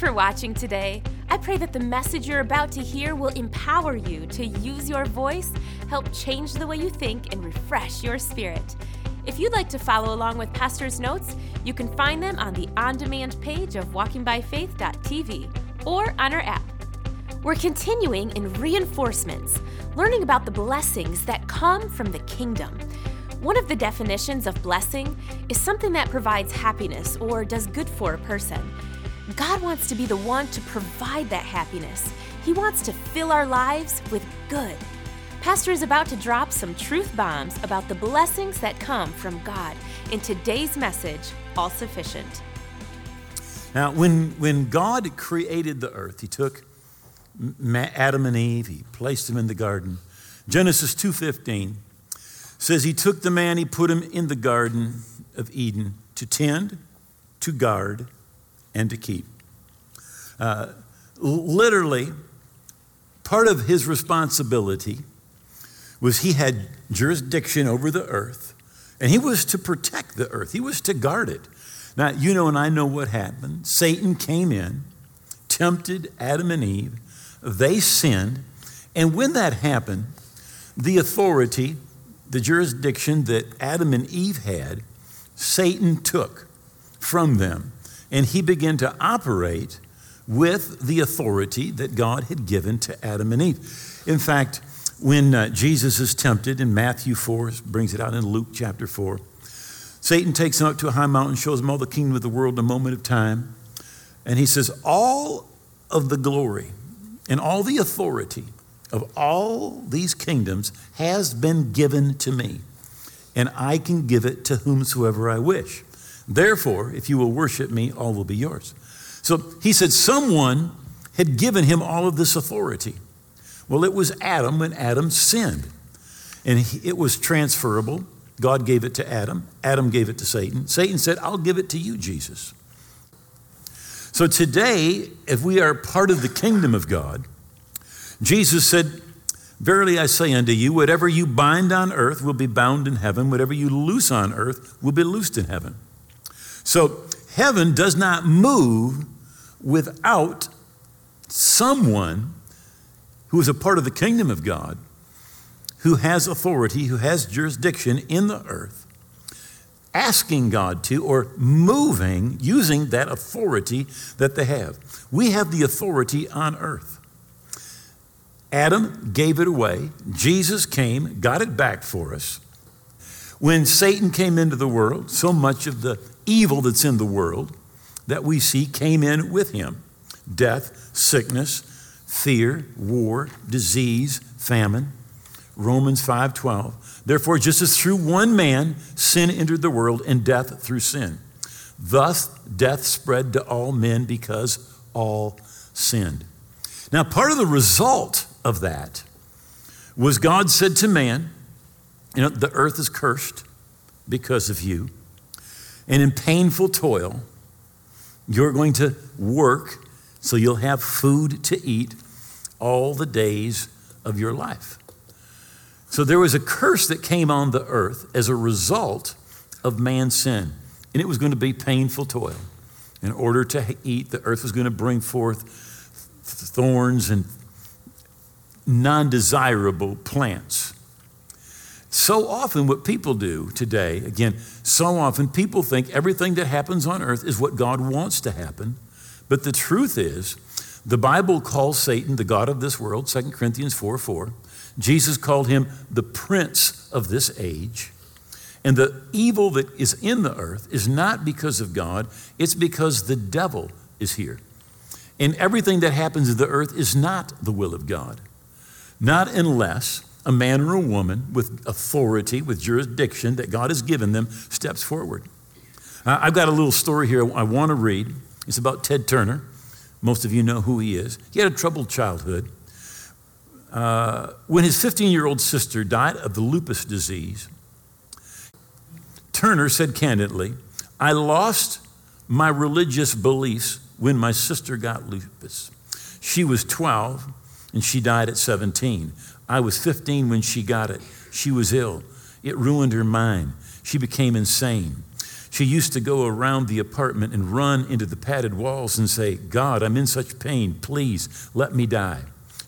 for watching today. I pray that the message you're about to hear will empower you to use your voice, help change the way you think, and refresh your spirit. If you'd like to follow along with Pastor's notes, you can find them on the on demand page of walkingbyfaith.tv or on our app. We're continuing in reinforcements, learning about the blessings that come from the kingdom. One of the definitions of blessing is something that provides happiness or does good for a person. God wants to be the one to provide that happiness. He wants to fill our lives with good. Pastor is about to drop some truth bombs about the blessings that come from God in today's message, All Sufficient. Now, when, when God created the earth, He took Adam and Eve, He placed them in the garden. Genesis 2.15 says He took the man, He put him in the garden of Eden to tend, to guard, and to keep. Uh, literally, part of His responsibility was he had jurisdiction over the earth, and he was to protect the earth, he was to guard it. Now, you know, and I know what happened. Satan came in, tempted Adam and Eve, they sinned, and when that happened, the authority, the jurisdiction that Adam and Eve had, Satan took from them, and he began to operate with the authority that God had given to Adam and Eve. In fact, when uh, Jesus is tempted in Matthew 4, brings it out in Luke chapter 4. Satan takes him up to a high mountain, shows him all the kingdom of the world in a moment of time. And he says, All of the glory and all the authority of all these kingdoms has been given to me, and I can give it to whomsoever I wish. Therefore, if you will worship me, all will be yours. So he said, Someone had given him all of this authority. Well, it was Adam when Adam sinned. And it was transferable. God gave it to Adam. Adam gave it to Satan. Satan said, I'll give it to you, Jesus. So today, if we are part of the kingdom of God, Jesus said, Verily I say unto you, whatever you bind on earth will be bound in heaven, whatever you loose on earth will be loosed in heaven. So heaven does not move without someone who is a part of the kingdom of God, who has authority, who has jurisdiction in the earth, asking God to or moving using that authority that they have. We have the authority on earth. Adam gave it away. Jesus came, got it back for us. When Satan came into the world, so much of the evil that's in the world that we see came in with him death, sickness, fear, war, disease, famine. Romans 5:12. Therefore just as through one man sin entered the world and death through sin. Thus death spread to all men because all sinned. Now part of the result of that was God said to man, you know, the earth is cursed because of you. And in painful toil, you're going to work so you'll have food to eat all the days of your life. So there was a curse that came on the earth as a result of man's sin, and it was going to be painful toil. In order to eat, the earth was going to bring forth thorns and non desirable plants. So often, what people do today, again, so often people think everything that happens on earth is what God wants to happen. But the truth is, the Bible calls Satan the God of this world, 2 Corinthians 4 4. Jesus called him the prince of this age. And the evil that is in the earth is not because of God, it's because the devil is here. And everything that happens in the earth is not the will of God. Not unless a man or a woman with authority, with jurisdiction that God has given them, steps forward. I've got a little story here I want to read. It's about Ted Turner. Most of you know who he is. He had a troubled childhood. Uh, when his 15 year old sister died of the lupus disease, Turner said candidly, I lost my religious beliefs when my sister got lupus. She was 12 and she died at 17. I was 15 when she got it. She was ill. It ruined her mind. She became insane. she used to go around the apartment and run into the padded walls and say, God, I'm in such pain. Please let me die.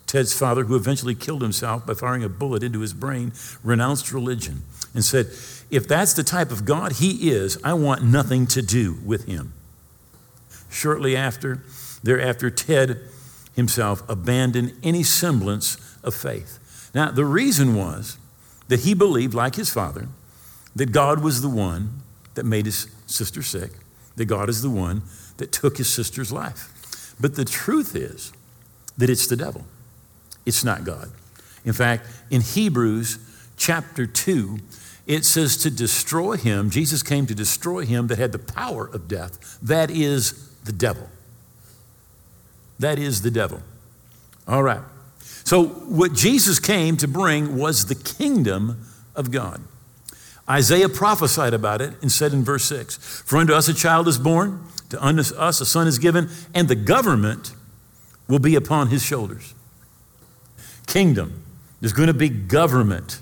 Ted's father, who eventually killed himself by firing a bullet into his brain, renounced religion and said, If that's the type of God he is, I want nothing to do with him. Shortly after, thereafter, Ted himself abandoned any semblance of faith. Now, the reason was that he believed, like his father, that God was the one that made his sister sick, that God is the one that took his sister's life. But the truth is that it's the devil, it's not God. In fact, in Hebrews chapter 2, it says to destroy him, Jesus came to destroy him that had the power of death. That is the devil. That is the devil. All right. So, what Jesus came to bring was the kingdom of God. Isaiah prophesied about it and said in verse 6 For unto us a child is born, to us a son is given, and the government will be upon his shoulders. Kingdom. There's going to be government.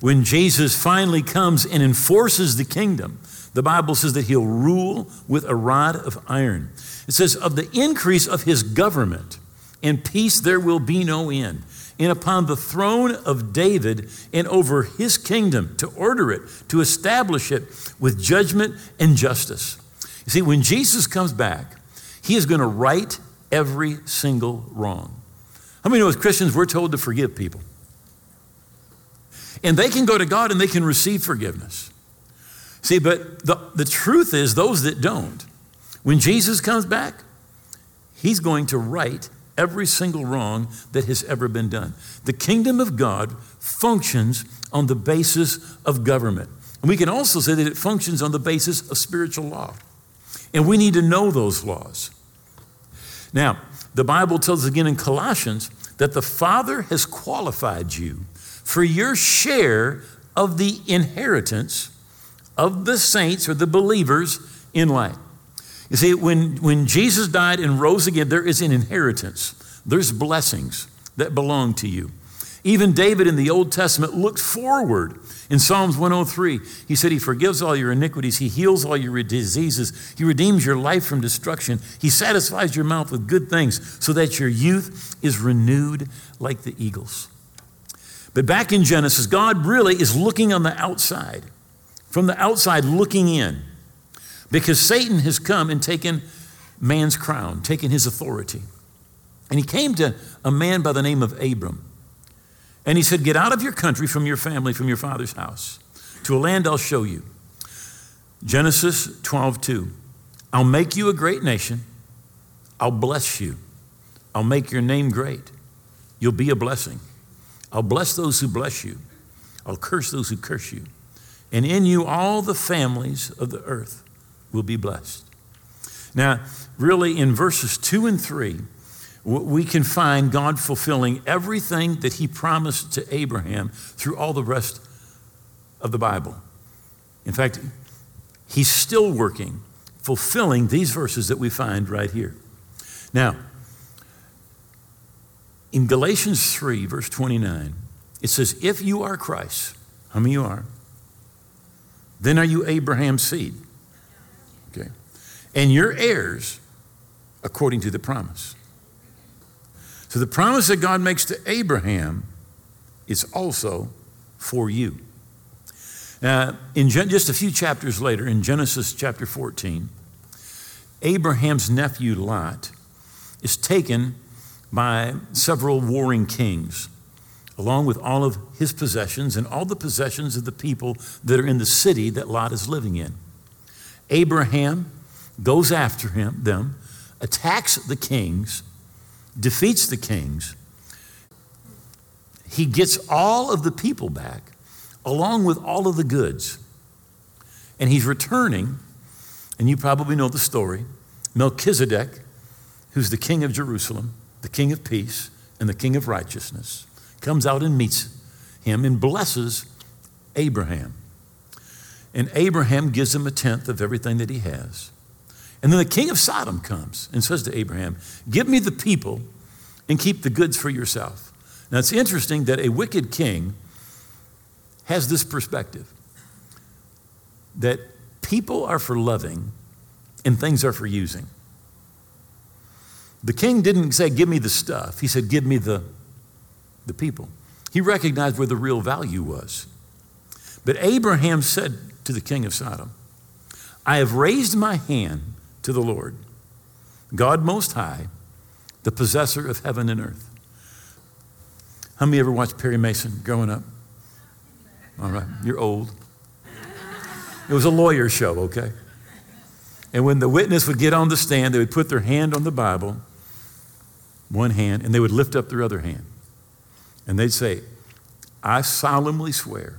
When Jesus finally comes and enforces the kingdom, the Bible says that he'll rule with a rod of iron. It says, Of the increase of his government and peace there will be no end and upon the throne of David and over his kingdom to order it, to establish it with judgment and justice. You see, when Jesus comes back, he is going to right every single wrong. How many know as Christians we're told to forgive people? And they can go to God and they can receive forgiveness. See, but the, the truth is, those that don't, when Jesus comes back, he's going to right every single wrong that has ever been done. The kingdom of God functions on the basis of government. And we can also say that it functions on the basis of spiritual law. And we need to know those laws. Now, the Bible tells us again in Colossians that the Father has qualified you for your share of the inheritance of the saints or the believers in light. You see, when, when Jesus died and rose again, there is an inheritance, there's blessings that belong to you. Even David in the Old Testament looked forward in Psalms 103. He said, He forgives all your iniquities, He heals all your diseases, He redeems your life from destruction, He satisfies your mouth with good things so that your youth is renewed like the eagles. But back in Genesis, God really is looking on the outside, from the outside looking in. Because Satan has come and taken man's crown, taken his authority. And he came to a man by the name of Abram. And he said, Get out of your country, from your family, from your father's house, to a land I'll show you. Genesis 12, 2. I'll make you a great nation. I'll bless you. I'll make your name great. You'll be a blessing. I'll bless those who bless you. I'll curse those who curse you. And in you, all the families of the earth will be blessed. Now, really, in verses 2 and 3, we can find God fulfilling everything that He promised to Abraham through all the rest of the Bible. In fact, He's still working, fulfilling these verses that we find right here. Now, in Galatians 3, verse 29, it says, If you are Christ, how many you are? Then are you Abraham's seed Okay? And you're heirs according to the promise. So the promise that God makes to Abraham is also for you. In just a few chapters later, in Genesis chapter 14, Abraham's nephew Lot is taken by several warring kings, along with all of his possessions and all the possessions of the people that are in the city that Lot is living in. Abraham goes after him, them, attacks the kings, defeats the kings. He gets all of the people back, along with all of the goods. And he's returning, and you probably know the story Melchizedek, who's the king of Jerusalem, the king of peace, and the king of righteousness, comes out and meets him and blesses Abraham. And Abraham gives him a tenth of everything that he has. And then the king of Sodom comes and says to Abraham, Give me the people and keep the goods for yourself. Now it's interesting that a wicked king has this perspective that people are for loving and things are for using. The king didn't say, Give me the stuff. He said, Give me the, the people. He recognized where the real value was. But Abraham said to the king of Sodom, I have raised my hand to the Lord, God Most High, the possessor of heaven and earth. How many ever watched Perry Mason growing up? All right, you're old. It was a lawyer show, okay? And when the witness would get on the stand, they would put their hand on the Bible, one hand, and they would lift up their other hand. And they'd say, I solemnly swear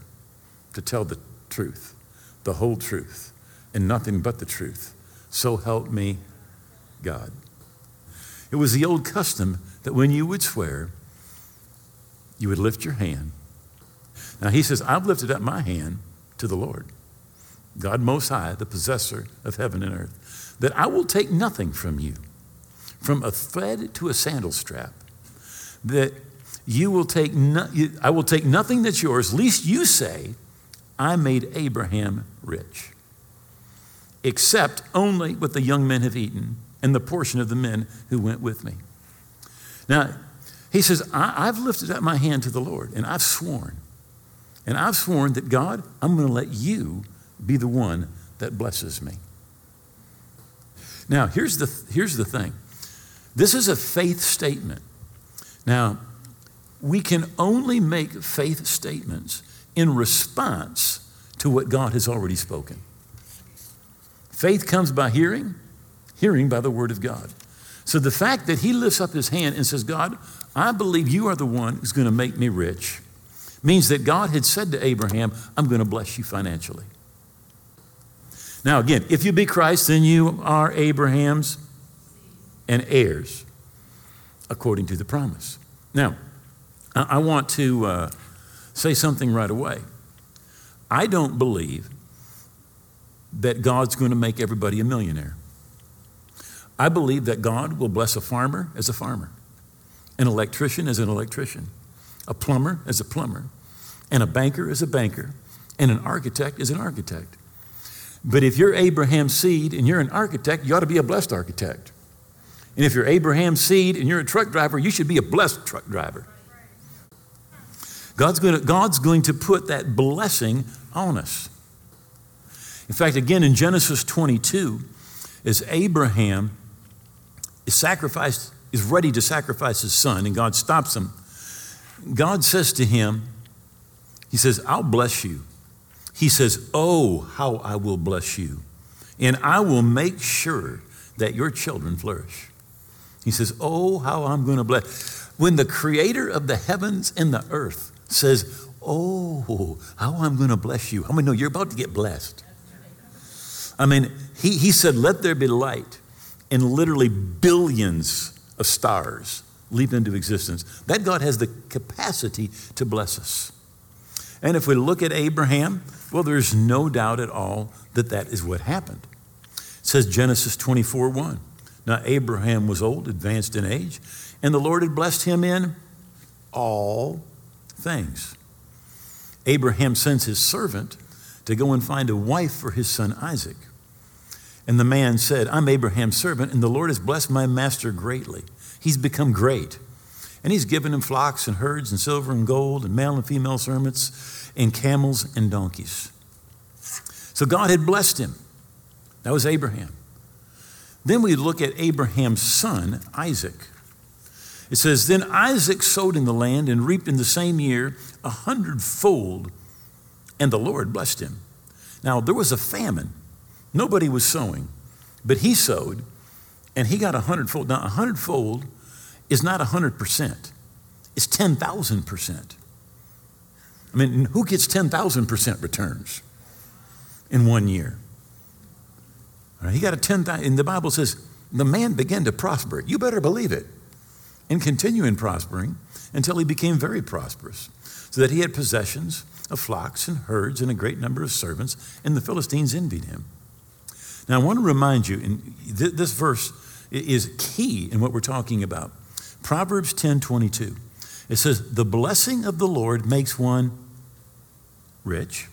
to tell the truth, the whole truth, and nothing but the truth. So help me, God. It was the old custom that when you would swear, you would lift your hand. Now he says, I've lifted up my hand to the Lord, God Most High, the possessor of heaven and earth, that I will take nothing from you, from a thread to a sandal strap, that you will take no, I will take nothing that's yours, least you say, I made Abraham rich, except only what the young men have eaten and the portion of the men who went with me. Now, he says, I, have lifted up my hand to the Lord and I've sworn. And I've sworn that God, I'm going to let you be the one that blesses me. Now, here's the, here's the thing this is a faith statement. Now, we can only make faith statements in response to what God has already spoken. Faith comes by hearing, hearing by the word of God. So the fact that he lifts up his hand and says, God, I believe you are the one who's going to make me rich, means that God had said to Abraham, I'm going to bless you financially. Now, again, if you be Christ, then you are Abraham's and heirs according to the promise. Now, I want to uh, say something right away. I don't believe that God's going to make everybody a millionaire. I believe that God will bless a farmer as a farmer, an electrician as an electrician, a plumber as a plumber, and a banker as a banker, and an architect as an architect. But if you're Abraham's seed and you're an architect, you ought to be a blessed architect. And if you're Abraham's seed and you're a truck driver, you should be a blessed truck driver. God's going to, God's going to put that blessing on us. In fact, again in Genesis 22, as Abraham is sacrificed, is ready to sacrifice his son, and God stops him, God says to him, He says, I'll bless you. He says, Oh, how I will bless you. And I will make sure that your children flourish. He says, Oh, how I'm going to bless. When the creator of the heavens and the earth says, Oh, how I'm going to bless you. How many know you're about to get blessed? I mean, he, he said, Let there be light. And literally billions of stars leap into existence. That God has the capacity to bless us. And if we look at Abraham, well, there's no doubt at all that that is what happened. It says Genesis 24 1. Now, Abraham was old, advanced in age, and the Lord had blessed him in all things. Abraham sends his servant to go and find a wife for his son Isaac. And the man said, I'm Abraham's servant, and the Lord has blessed my master greatly. He's become great. And he's given him flocks and herds and silver and gold and male and female servants and camels and donkeys. So God had blessed him. That was Abraham. Then we look at Abraham's son, Isaac. It says, Then Isaac sowed in the land and reaped in the same year a hundredfold, and the Lord blessed him. Now, there was a famine Nobody was sowing, but he sowed and he got a hundredfold. Now, a hundredfold is not a hundred percent, it's 10,000%. I mean, who gets 10,000% returns in one year? Right, he got a 10,000, and the Bible says the man began to prosper. You better believe it. And continue in prospering until he became very prosperous, so that he had possessions of flocks and herds and a great number of servants, and the Philistines envied him. Now, I want to remind you, and th- this verse is key in what we're talking about. Proverbs 10 22. It says, The blessing of the Lord makes one rich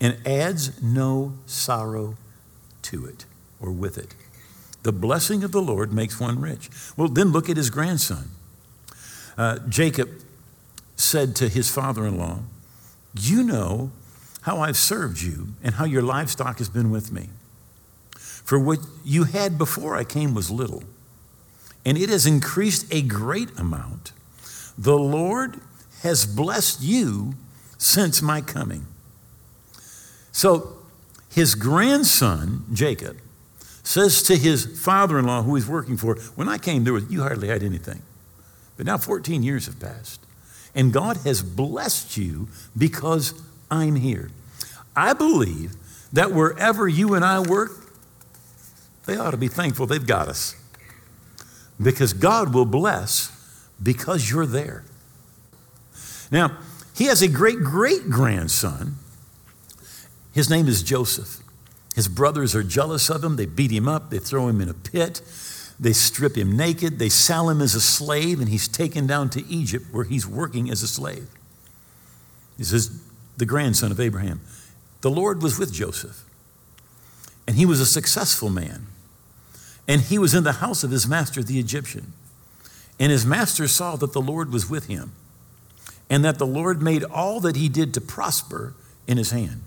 and adds no sorrow to it or with it. The blessing of the Lord makes one rich. Well, then look at his grandson. Uh, Jacob said to his father in law, You know how I've served you and how your livestock has been with me. For what you had before I came was little, and it has increased a great amount. The Lord has blessed you since my coming. So his grandson, Jacob, says to his father in law, who he's working for, When I came, there was, you hardly had anything. But now 14 years have passed, and God has blessed you because I'm here. I believe that wherever you and I work, they ought to be thankful they've got us. Because God will bless because you're there. Now, he has a great great grandson. His name is Joseph. His brothers are jealous of him. They beat him up, they throw him in a pit, they strip him naked, they sell him as a slave, and he's taken down to Egypt where he's working as a slave. He says, the grandson of Abraham. The Lord was with Joseph, and he was a successful man. And he was in the house of his master, the Egyptian. And his master saw that the Lord was with him, and that the Lord made all that he did to prosper in his hand.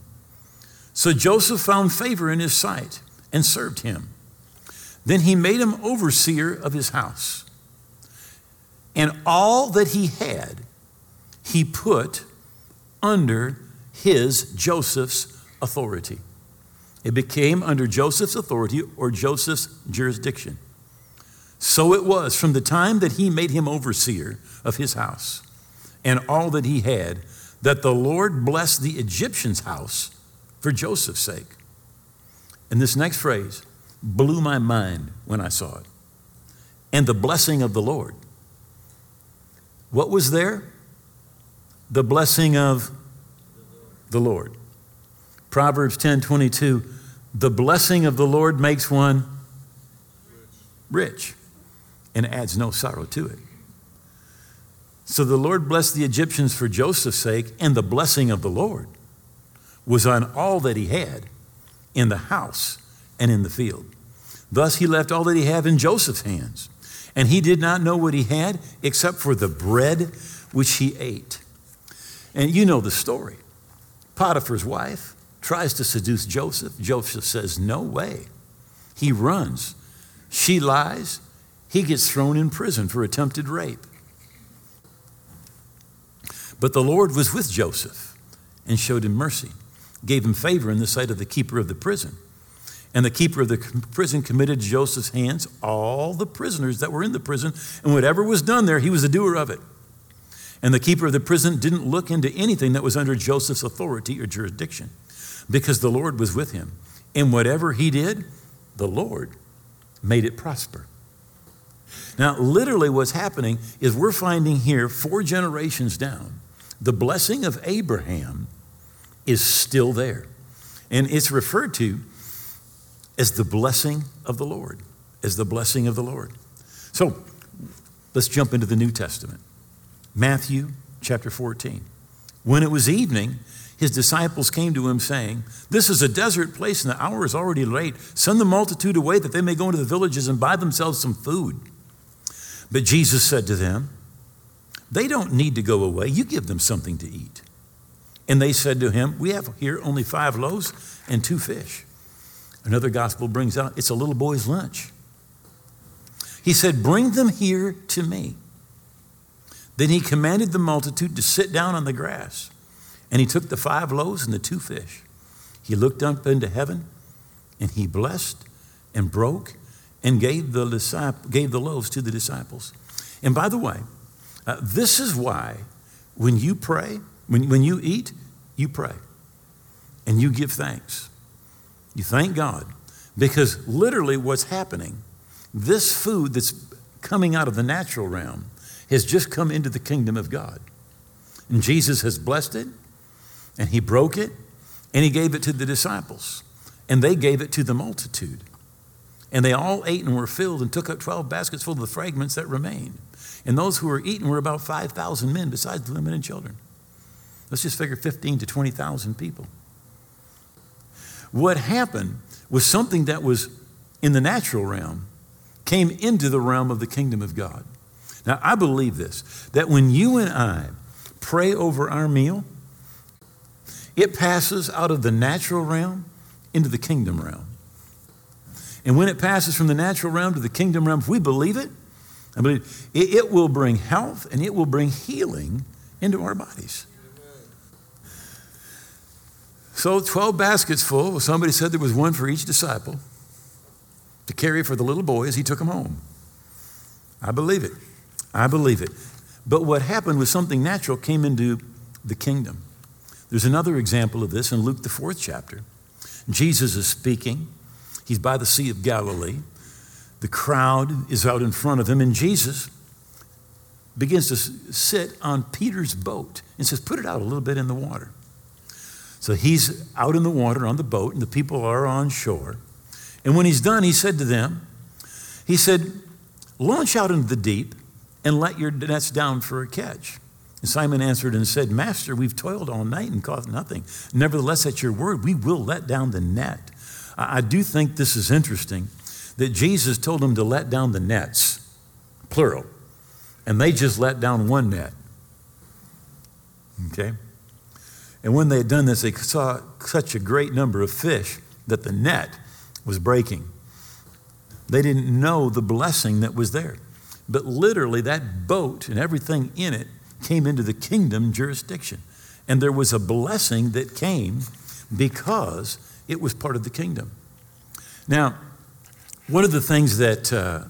So Joseph found favor in his sight and served him. Then he made him overseer of his house. And all that he had, he put under his, Joseph's, authority. It became under Joseph's authority or Joseph's jurisdiction. So it was from the time that he made him overseer of his house and all that he had, that the Lord blessed the Egyptian's house for Joseph's sake. And this next phrase blew my mind when I saw it. And the blessing of the Lord. What was there? The blessing of the Lord. Proverbs 10 22, the blessing of the Lord makes one rich and adds no sorrow to it. So the Lord blessed the Egyptians for Joseph's sake, and the blessing of the Lord was on all that he had in the house and in the field. Thus he left all that he had in Joseph's hands. And he did not know what he had except for the bread which he ate. And you know the story. Potiphar's wife tries to seduce Joseph. Joseph says, No way. He runs. She lies. He gets thrown in prison for attempted rape. But the Lord was with Joseph and showed him mercy gave him favor in the sight of the keeper of the prison. And the keeper of the prison committed Joseph's hands all the prisoners that were in the prison, and whatever was done there, he was a doer of it. And the keeper of the prison didn't look into anything that was under Joseph's authority or jurisdiction because the Lord was with him. And whatever he did, the Lord made it prosper. Now, literally, what's happening is we're finding here, four generations down, the blessing of Abraham is still there. And it's referred to as the blessing of the Lord, as the blessing of the Lord. So let's jump into the New Testament. Matthew chapter 14. When it was evening, his disciples came to him, saying, This is a desert place, and the hour is already late. Send the multitude away that they may go into the villages and buy themselves some food. But Jesus said to them, They don't need to go away. You give them something to eat. And they said to him, We have here only five loaves and two fish. Another gospel brings out it's a little boy's lunch. He said, Bring them here to me. Then he commanded the multitude to sit down on the grass. And he took the five loaves and the two fish. He looked up into heaven and he blessed and broke and gave the, disciple, gave the loaves to the disciples. And by the way, uh, this is why when you pray, when, when you eat, you pray and you give thanks. You thank God because literally what's happening, this food that's coming out of the natural realm has just come into the kingdom of God. And Jesus has blessed it and he broke it and he gave it to the disciples and they gave it to the multitude. And they all ate and were filled and took up 12 baskets full of the fragments that remained. And those who were eaten were about 5,000 men, besides the women and children. Let's just figure 15 to 20,000 people. what happened was something that was in the natural realm came into the realm of the kingdom of God. Now, I believe this that when you and I pray over our meal, it passes out of the natural realm into the kingdom realm. And when it passes from the natural realm to the kingdom realm, if we believe it, I believe it, it will bring health and it will bring healing into our bodies. So, 12 baskets full. Somebody said there was one for each disciple to carry for the little boy as he took them home. I believe it. I believe it. But what happened was something natural came into the kingdom. There's another example of this in Luke, the fourth chapter. Jesus is speaking. He's by the Sea of Galilee. The crowd is out in front of him, and Jesus begins to sit on Peter's boat and says, Put it out a little bit in the water. So he's out in the water on the boat, and the people are on shore. And when he's done, he said to them, He said, Launch out into the deep and let your nets down for a catch. And Simon answered and said, Master, we've toiled all night and caught nothing. Nevertheless, at your word, we will let down the net. I do think this is interesting that Jesus told them to let down the nets, plural, and they just let down one net. Okay? And when they had done this, they saw such a great number of fish that the net was breaking. They didn't know the blessing that was there. But literally, that boat and everything in it came into the kingdom jurisdiction. And there was a blessing that came because it was part of the kingdom. Now, one of the things that uh,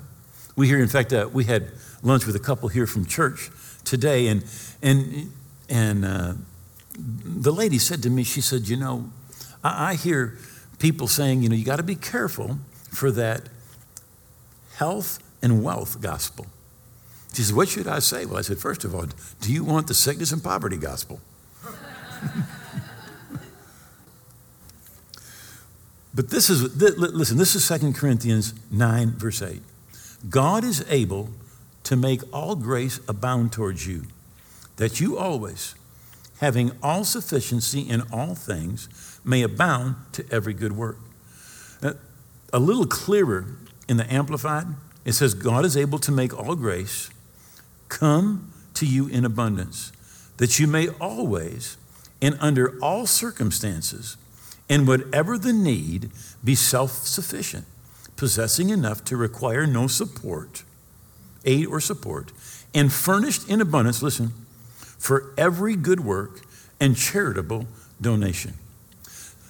we hear, in fact, uh, we had lunch with a couple here from church today, and, and, and uh, the lady said to me, she said, You know, I, I hear people saying, you know, you got to be careful for that health and wealth gospel. She said, What should I say? Well, I said, First of all, do you want the sickness and poverty gospel? but this is, listen, this is 2 Corinthians 9, verse 8. God is able to make all grace abound towards you, that you always, having all sufficiency in all things, may abound to every good work. a little clearer in the Amplified, it says, God is able to make all grace come to you in abundance, that you may always and under all circumstances and whatever the need be self sufficient, possessing enough to require no support, aid or support, and furnished in abundance, listen, for every good work and charitable donation.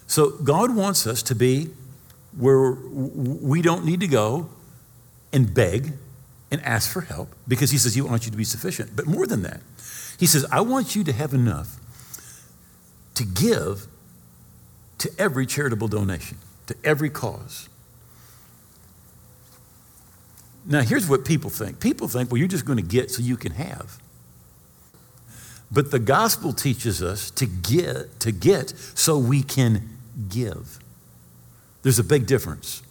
So God wants us to be where we don't need to go and beg and ask for help because He says He wants you to be sufficient. But more than that, He says, I want you to have enough to give to every charitable donation, to every cause. Now, here's what people think people think, well, you're just going to get so you can have. But the gospel teaches us to get, to get so we can give. There's a big difference.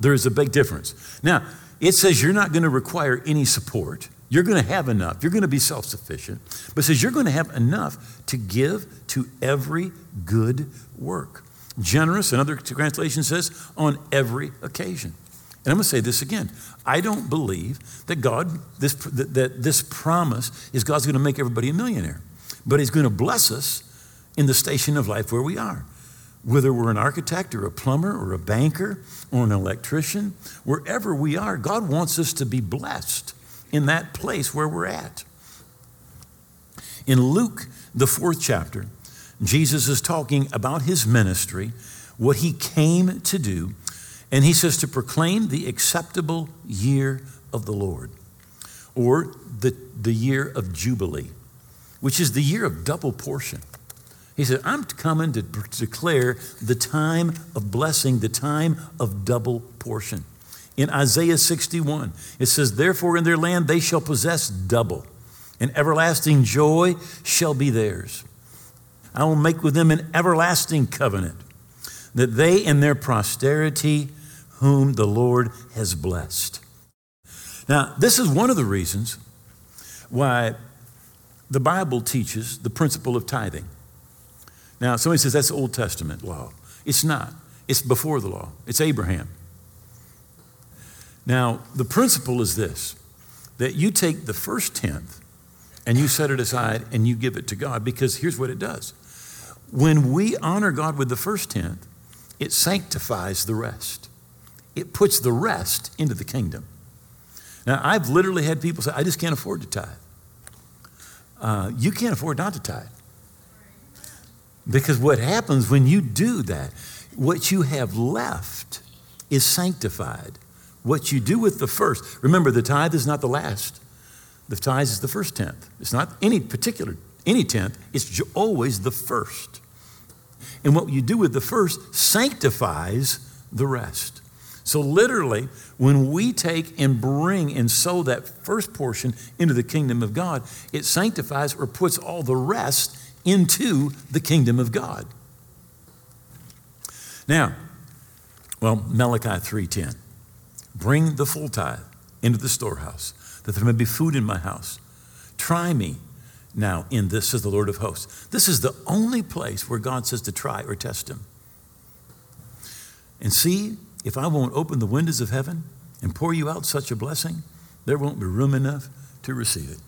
There is a big difference. Now, it says you're not going to require any support. You're going to have enough. You're going to be self sufficient. But it says you're going to have enough to give to every good work. Generous, another translation says, on every occasion. And I'm going to say this again. I don't believe that God, this, that, this promise is God's going to make everybody a millionaire, but He's going to bless us in the station of life where we are. Whether we're an architect or a plumber or a banker or an electrician, wherever we are, God wants us to be blessed in that place where we're at. In Luke, the fourth chapter, Jesus is talking about his ministry, what he came to do, and he says to proclaim the acceptable year of the Lord, or the, the year of Jubilee, which is the year of double portion. He said, I'm coming to declare the time of blessing, the time of double portion. In Isaiah 61, it says, Therefore in their land they shall possess double, and everlasting joy shall be theirs. I will make with them an everlasting covenant, that they and their posterity, whom the Lord has blessed. Now, this is one of the reasons why the Bible teaches the principle of tithing. Now, somebody says that's Old Testament law. It's not. It's before the law. It's Abraham. Now, the principle is this that you take the first tenth and you set it aside and you give it to God because here's what it does. When we honor God with the first tenth, it sanctifies the rest. It puts the rest into the kingdom. Now, I've literally had people say, I just can't afford to tithe. Uh, you can't afford not to tithe. Because what happens when you do that, what you have left is sanctified. What you do with the first, remember, the tithe is not the last. The tithe is the first tenth. It's not any particular, any tenth, it's always the first. And what you do with the first sanctifies the rest. So, literally, when we take and bring and sow that first portion into the kingdom of God, it sanctifies or puts all the rest into the kingdom of God. Now, well, Malachi 3:10. Bring the full tithe into the storehouse, that there may be food in my house. Try me now in this, says the Lord of hosts. This is the only place where God says to try or test him. And see if I won't open the windows of heaven and pour you out such a blessing, there won't be room enough to receive it.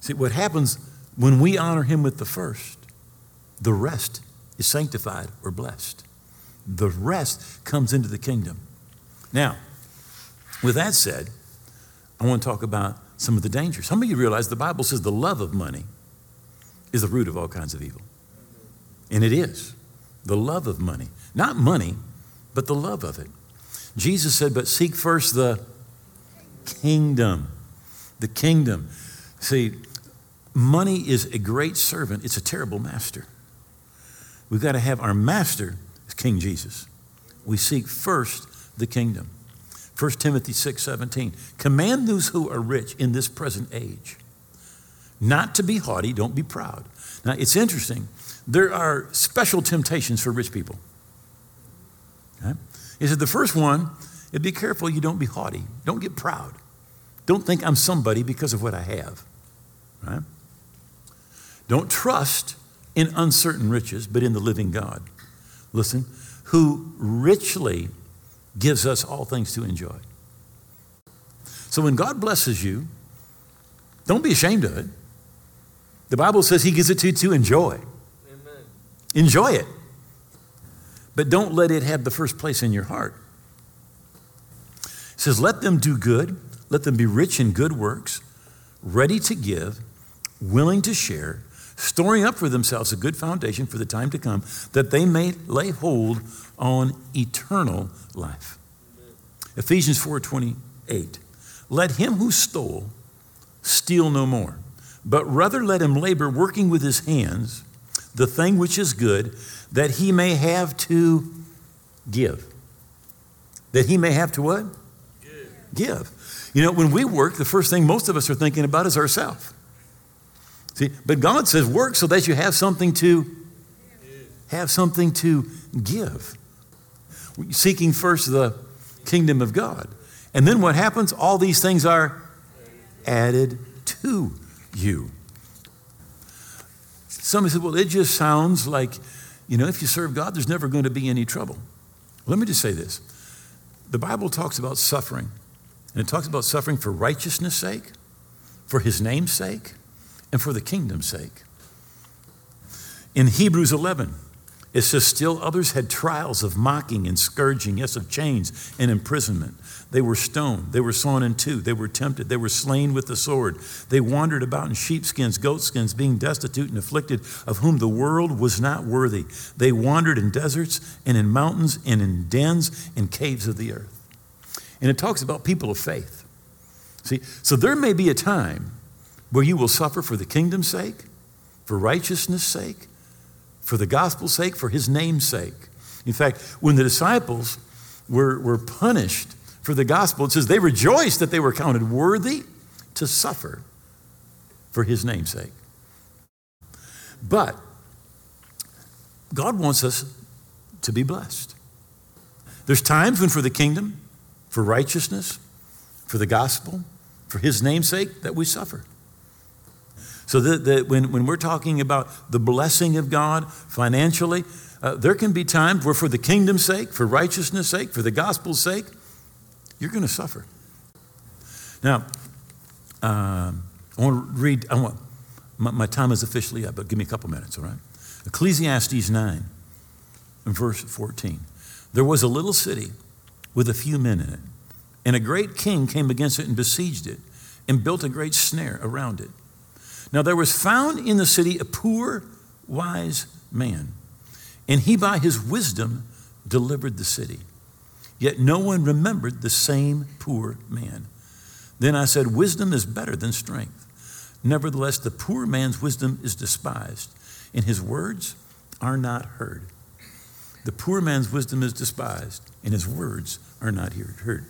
See, what happens when we honor him with the first, the rest is sanctified or blessed. The rest comes into the kingdom. Now, with that said, I want to talk about some of the dangers. Some of you realize the Bible says the love of money is the root of all kinds of evil. And it is. The love of money. Not money, but the love of it. Jesus said, But seek first the kingdom. The kingdom. See, money is a great servant, it's a terrible master. We've got to have our master King Jesus. We seek first the kingdom. 1 Timothy 6 17. Command those who are rich in this present age not to be haughty, don't be proud. Now, it's interesting. There are special temptations for rich people. Okay? He said, the first one, is be careful you don't be haughty. Don't get proud. Don't think I'm somebody because of what I have. Right? Don't trust in uncertain riches, but in the living God. Listen, who richly gives us all things to enjoy. So when God blesses you, don't be ashamed of it. The Bible says He gives it to you to enjoy. Amen. Enjoy it. But don't let it have the first place in your heart. It says, Let them do good, let them be rich in good works, ready to give, willing to share, storing up for themselves a good foundation for the time to come, that they may lay hold on eternal life. Ephesians 4:28. Let him who stole steal no more, but rather let him labor working with his hands the thing which is good, that he may have to give. That he may have to what? Give. give. You know, when we work, the first thing most of us are thinking about is ourselves. See, but God says work so that you have something to have something to give. Seeking first the kingdom of God. And then what happens? All these things are added to you. Somebody said, well, it just sounds like, you know, if you serve God, there's never going to be any trouble. Let me just say this the Bible talks about suffering, and it talks about suffering for righteousness' sake, for his name's sake, and for the kingdom's sake. In Hebrews 11, it says, Still others had trials of mocking and scourging, yes, of chains and imprisonment. They were stoned. They were sawn in two. They were tempted. They were slain with the sword. They wandered about in sheepskins, goatskins, being destitute and afflicted, of whom the world was not worthy. They wandered in deserts and in mountains and in dens and caves of the earth. And it talks about people of faith. See, so there may be a time where you will suffer for the kingdom's sake, for righteousness' sake, for the gospel's sake, for his name's sake. In fact, when the disciples were, were punished for the gospel, it says they rejoiced that they were counted worthy to suffer for his namesake. But God wants us to be blessed. There's times when, for the kingdom, for righteousness, for the gospel, for his namesake, that we suffer. So that, that when, when we're talking about the blessing of God financially, Uh, there can be times where, for the kingdom's sake, for righteousness' sake, for the gospel's sake, you're going to suffer. Now, um, I want to read, I want, my, my, time is officially up, but give me a couple minutes, all right? Ecclesiastes 9 and verse 14. There was a little city with a few men in it, and a great king came against it and besieged it and built a great snare around it. Now there was found in the city a poor, wise man, and he by his wisdom delivered the city. Yet no one remembered the same poor man. Then I said, Wisdom is better than strength. Nevertheless, the poor man's wisdom is despised, and his words are not heard. The poor man's wisdom is despised, and his words are not heard.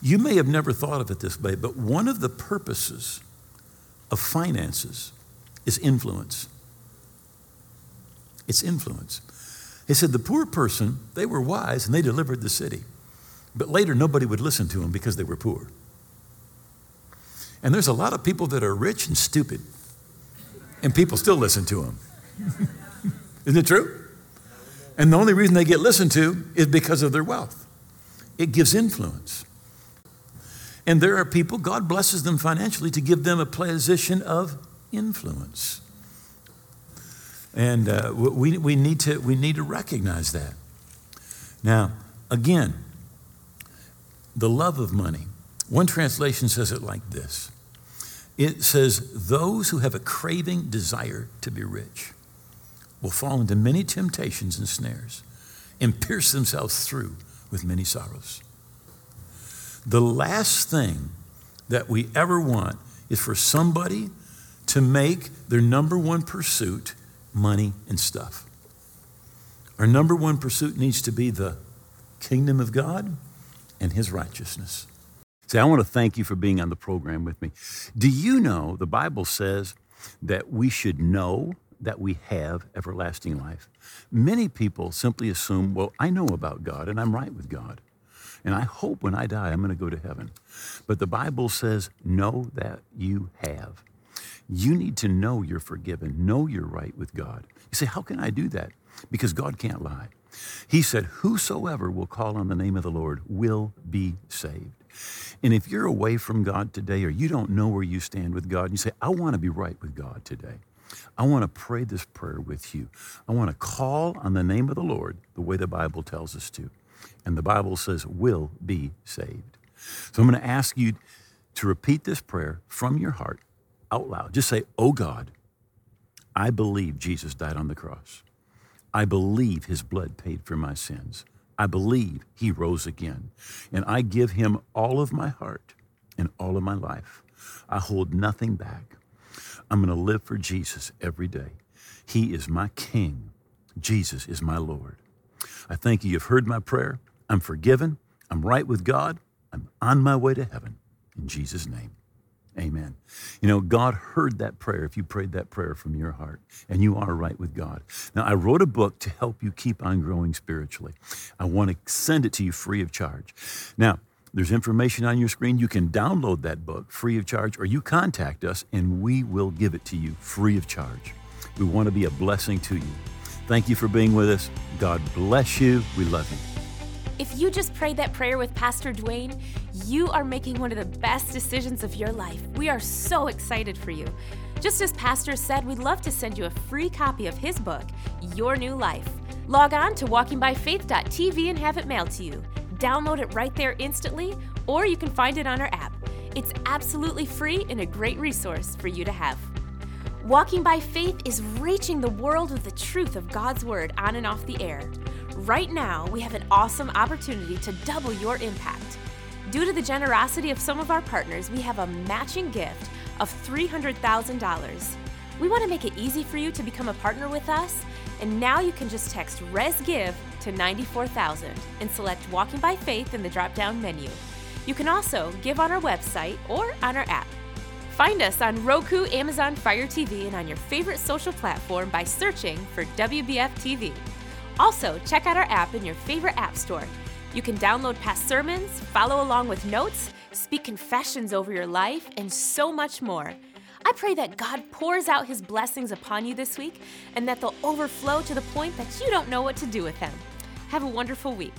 You may have never thought of it this way, but one of the purposes of finances is influence. It's influence. He said the poor person, they were wise and they delivered the city. But later, nobody would listen to them because they were poor. And there's a lot of people that are rich and stupid, and people still listen to them. Isn't it true? And the only reason they get listened to is because of their wealth. It gives influence. And there are people, God blesses them financially to give them a position of influence. And uh, we, we, need to, we need to recognize that. Now, again, the love of money. One translation says it like this it says, Those who have a craving desire to be rich will fall into many temptations and snares and pierce themselves through with many sorrows. The last thing that we ever want is for somebody to make their number one pursuit money and stuff. Our number one pursuit needs to be the kingdom of God and his righteousness. Say, I want to thank you for being on the program with me. Do you know the Bible says that we should know that we have everlasting life? Many people simply assume, well, I know about God and I'm right with God. And I hope when I die, I'm going to go to heaven. But the Bible says, know that you have. You need to know you're forgiven, know you're right with God. You say, How can I do that? Because God can't lie. He said, Whosoever will call on the name of the Lord will be saved. And if you're away from God today or you don't know where you stand with God, and you say, I want to be right with God today. I want to pray this prayer with you. I want to call on the name of the Lord the way the Bible tells us to. And the Bible says, will be saved. So I'm going to ask you to repeat this prayer from your heart out loud. Just say, Oh God, I believe Jesus died on the cross. I believe his blood paid for my sins. I believe he rose again. And I give him all of my heart and all of my life. I hold nothing back. I'm going to live for Jesus every day. He is my King. Jesus is my Lord. I thank you. You've heard my prayer. I'm forgiven. I'm right with God. I'm on my way to heaven. In Jesus' name. Amen. You know, God heard that prayer if you prayed that prayer from your heart, and you are right with God. Now, I wrote a book to help you keep on growing spiritually. I want to send it to you free of charge. Now, there's information on your screen. You can download that book free of charge, or you contact us and we will give it to you free of charge. We want to be a blessing to you. Thank you for being with us. God bless you. We love you. If you just prayed that prayer with Pastor Duane, you are making one of the best decisions of your life. We are so excited for you. Just as Pastor said, we'd love to send you a free copy of his book, Your New Life. Log on to walkingbyfaith.tv and have it mailed to you. Download it right there instantly, or you can find it on our app. It's absolutely free and a great resource for you to have. Walking by Faith is reaching the world with the truth of God's Word on and off the air. Right now, we have an awesome opportunity to double your impact. Due to the generosity of some of our partners, we have a matching gift of $300,000. We want to make it easy for you to become a partner with us, and now you can just text ResGive to 94000 and select Walking by Faith in the drop down menu. You can also give on our website or on our app. Find us on Roku, Amazon Fire TV, and on your favorite social platform by searching for WBF TV. Also, check out our app in your favorite app store. You can download past sermons, follow along with notes, speak confessions over your life, and so much more. I pray that God pours out his blessings upon you this week and that they'll overflow to the point that you don't know what to do with them. Have a wonderful week.